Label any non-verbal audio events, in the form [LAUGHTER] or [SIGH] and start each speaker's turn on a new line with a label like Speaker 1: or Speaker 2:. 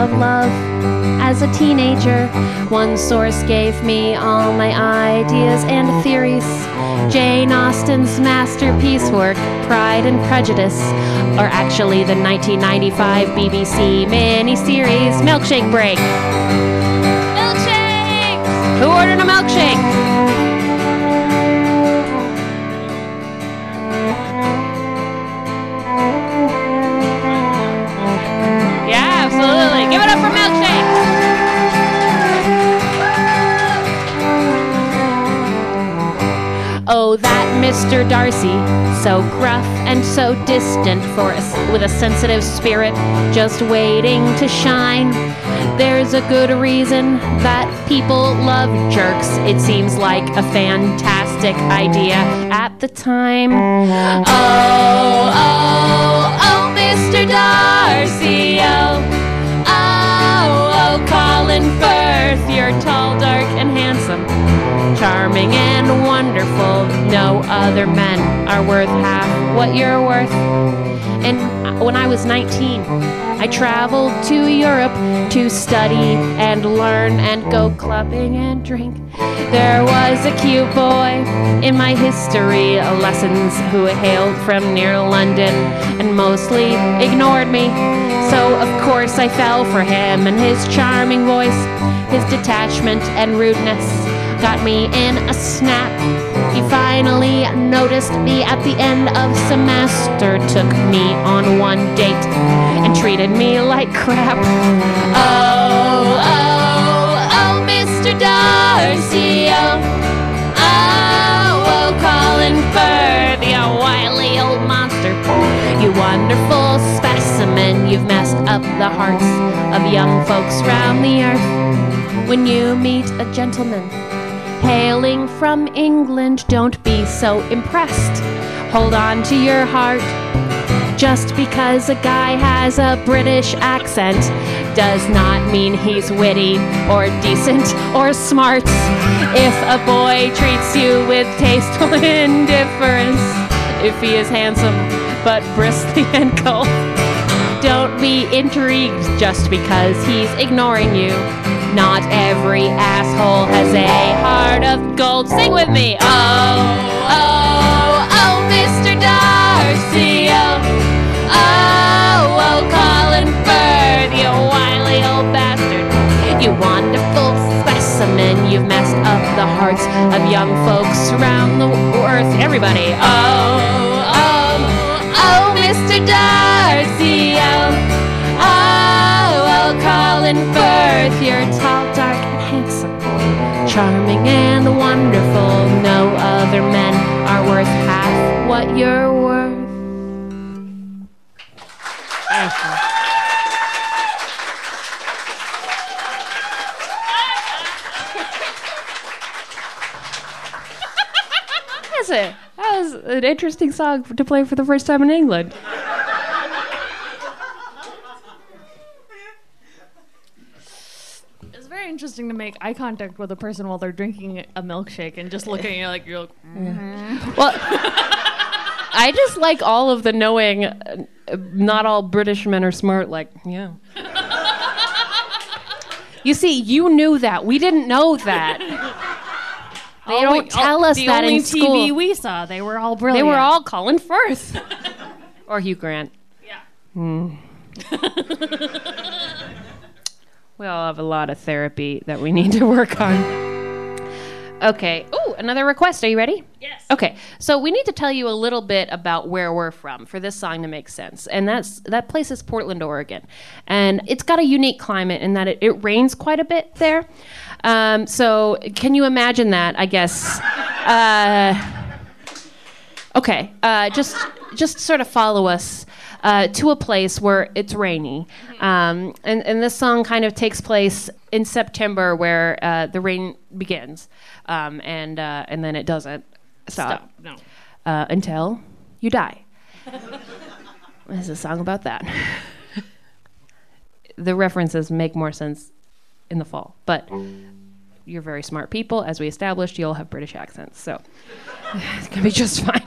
Speaker 1: of love as a teenager. One source gave me all my ideas and theories. Jane Austen's masterpiece work, Pride and Prejudice, or actually the 1995 BBC miniseries Milkshake Break. Milkshake! Who ordered a milkshake? Give it up for milkshake. Oh, that Mr. Darcy, so gruff and so distant for us, with a sensitive spirit, just waiting to shine. There's a good reason that people love jerks. It seems like a fantastic idea at the time. Oh, oh, oh, Mr. Darcy, other men are worth half what you're worth. And when I was 19, I traveled to Europe to study and learn and go clubbing and drink. There was a cute boy in my history lessons who hailed from near London and mostly ignored me. So, of course, I fell for him and his charming voice, his detachment and rudeness got me in a snap. Finally noticed me at the end of semester, took me on one date, and treated me like crap. Oh, oh, oh, Mr. Darcy, oh, oh, oh, Colin Firth, you wily old monster. You wonderful specimen, you've messed up the hearts of young folks round the earth. When you meet a gentleman, Hailing from England, don't be so impressed. Hold on to your heart. Just because a guy has a British accent does not mean he's witty or decent or smart. If a boy treats you with tasteful [LAUGHS] indifference, if he is handsome but [LAUGHS] bristly and cold, don't be intrigued just because he's ignoring you. Not every asshole has a heart of gold. Sing with me. Oh, oh, oh, Mr. Darcy. Oh, oh, oh, Colin Firth, you wily old bastard. You wonderful specimen. You've messed up the hearts of young folks around the earth. Everybody. Oh, oh, oh, Mr. Darcy. Charming and wonderful. No other men are worth half what you're worth.
Speaker 2: Thank you.
Speaker 1: That's it. That was an interesting song to play for the first time in England.
Speaker 2: It's very interesting to make eye contact with a person while they're drinking a milkshake and just looking at you like you're like,
Speaker 1: Well, I just like all of the knowing. uh, Not all British men are smart. Like, yeah. You see, you knew that. We didn't know that. They
Speaker 2: "Oh,
Speaker 1: don't
Speaker 2: we-
Speaker 1: tell us
Speaker 2: the
Speaker 1: that
Speaker 2: only
Speaker 1: in school.
Speaker 2: TV we saw, they were all brilliant.
Speaker 1: They were all Colin Firth [LAUGHS] or Hugh Grant.
Speaker 2: Yeah.
Speaker 1: Hmm. [LAUGHS] we all have a lot of therapy that we need to work on. Okay. Oh, another request. Are you ready?
Speaker 2: Yes.
Speaker 1: Okay. So we need to tell you a little bit about where we're from for this song to make sense. And that's that place is Portland, Oregon. And it's got a unique climate in that it, it rains quite a bit there. Um, so can you imagine that, I guess? Uh, okay. Uh, just just sort of follow us uh, to a place where it's rainy. Um, and, and this song kind of takes place in September where uh, the rain begins. Um, and, uh, and then it doesn't stop,
Speaker 2: Stop. No.
Speaker 1: Uh, until you die. [LAUGHS] There's a song about that. [LAUGHS] the references make more sense in the fall, but you're very smart people. As we established, you'll have British accents, so [LAUGHS] it's gonna be just fine.